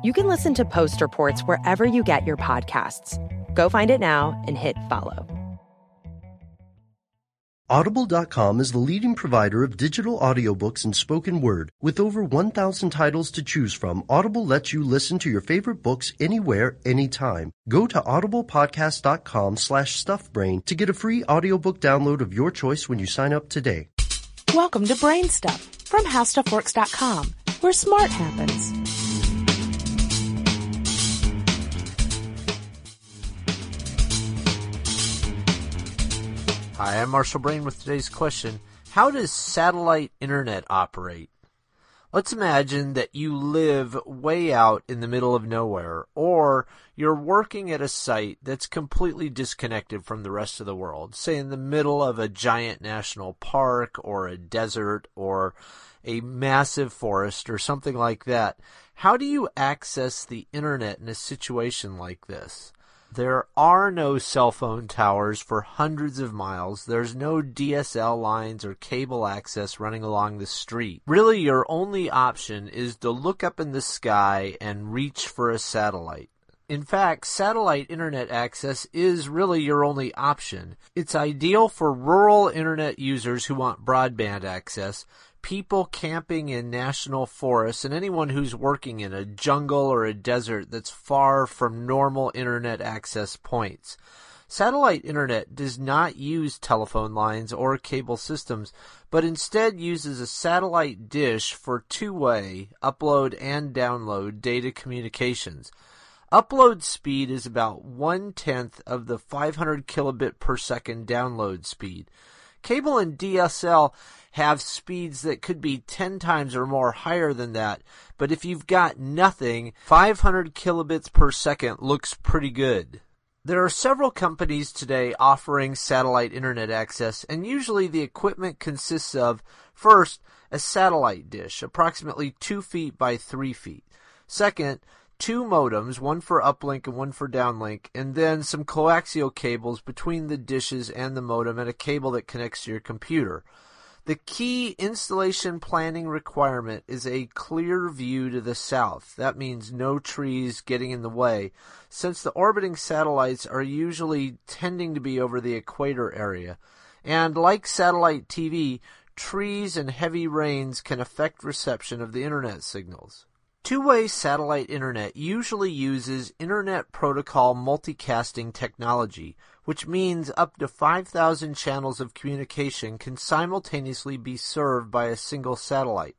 You can listen to Post Reports wherever you get your podcasts. Go find it now and hit follow. Audible.com is the leading provider of digital audiobooks and spoken word. With over 1,000 titles to choose from, Audible lets you listen to your favorite books anywhere, anytime. Go to audiblepodcast.com slash stuffbrain to get a free audiobook download of your choice when you sign up today. Welcome to Brain Stuff from HowStuffWorks.com, where smart happens. Hi, I'm Marshall Brain with today's question. How does satellite internet operate? Let's imagine that you live way out in the middle of nowhere, or you're working at a site that's completely disconnected from the rest of the world, say in the middle of a giant national park, or a desert, or a massive forest, or something like that. How do you access the internet in a situation like this? There are no cell phone towers for hundreds of miles. There's no DSL lines or cable access running along the street. Really, your only option is to look up in the sky and reach for a satellite. In fact, satellite internet access is really your only option. It's ideal for rural internet users who want broadband access, people camping in national forests, and anyone who's working in a jungle or a desert that's far from normal internet access points. Satellite internet does not use telephone lines or cable systems, but instead uses a satellite dish for two-way upload and download data communications. Upload speed is about one tenth of the 500 kilobit per second download speed. Cable and DSL have speeds that could be 10 times or more higher than that. But if you've got nothing, 500 kilobits per second looks pretty good. There are several companies today offering satellite internet access, and usually the equipment consists of first, a satellite dish, approximately 2 feet by 3 feet. Second, two modems, one for uplink and one for downlink, and then some coaxial cables between the dishes and the modem and a cable that connects to your computer. The key installation planning requirement is a clear view to the south. That means no trees getting in the way, since the orbiting satellites are usually tending to be over the equator area. And like satellite TV, trees and heavy rains can affect reception of the internet signals. Two-way satellite internet usually uses Internet Protocol multicasting technology, which means up to 5,000 channels of communication can simultaneously be served by a single satellite.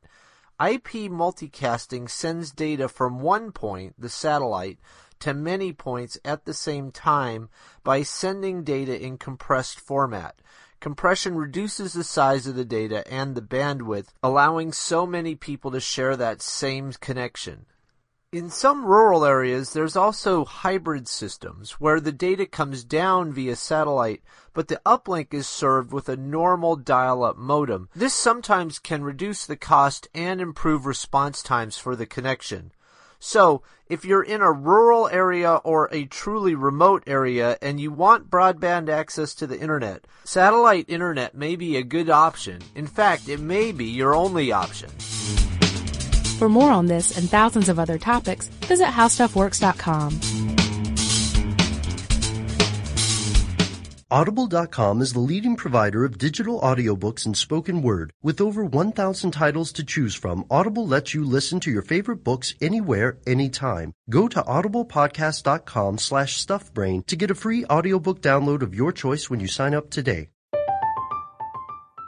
IP multicasting sends data from one point, the satellite, to many points at the same time by sending data in compressed format. Compression reduces the size of the data and the bandwidth, allowing so many people to share that same connection. In some rural areas, there's also hybrid systems where the data comes down via satellite, but the uplink is served with a normal dial-up modem. This sometimes can reduce the cost and improve response times for the connection. So, if you're in a rural area or a truly remote area and you want broadband access to the internet, satellite internet may be a good option. In fact, it may be your only option. For more on this and thousands of other topics, visit howstuffworks.com. Audible.com is the leading provider of digital audiobooks and spoken word. With over 1,000 titles to choose from, Audible lets you listen to your favorite books anywhere, anytime. Go to audiblepodcast.com slash stuffbrain to get a free audiobook download of your choice when you sign up today.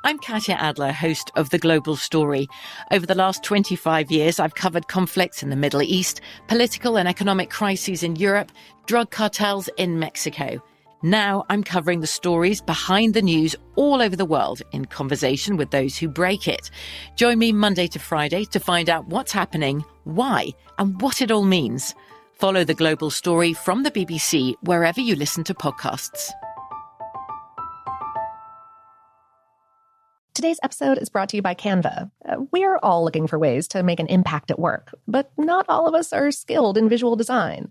I'm Katya Adler, host of The Global Story. Over the last 25 years, I've covered conflicts in the Middle East, political and economic crises in Europe, drug cartels in Mexico. Now I'm covering the stories behind the news all over the world in conversation with those who break it. Join me Monday to Friday to find out what's happening, why, and what it all means. Follow the global story from the BBC wherever you listen to podcasts. Today's episode is brought to you by Canva. Uh, we're all looking for ways to make an impact at work, but not all of us are skilled in visual design.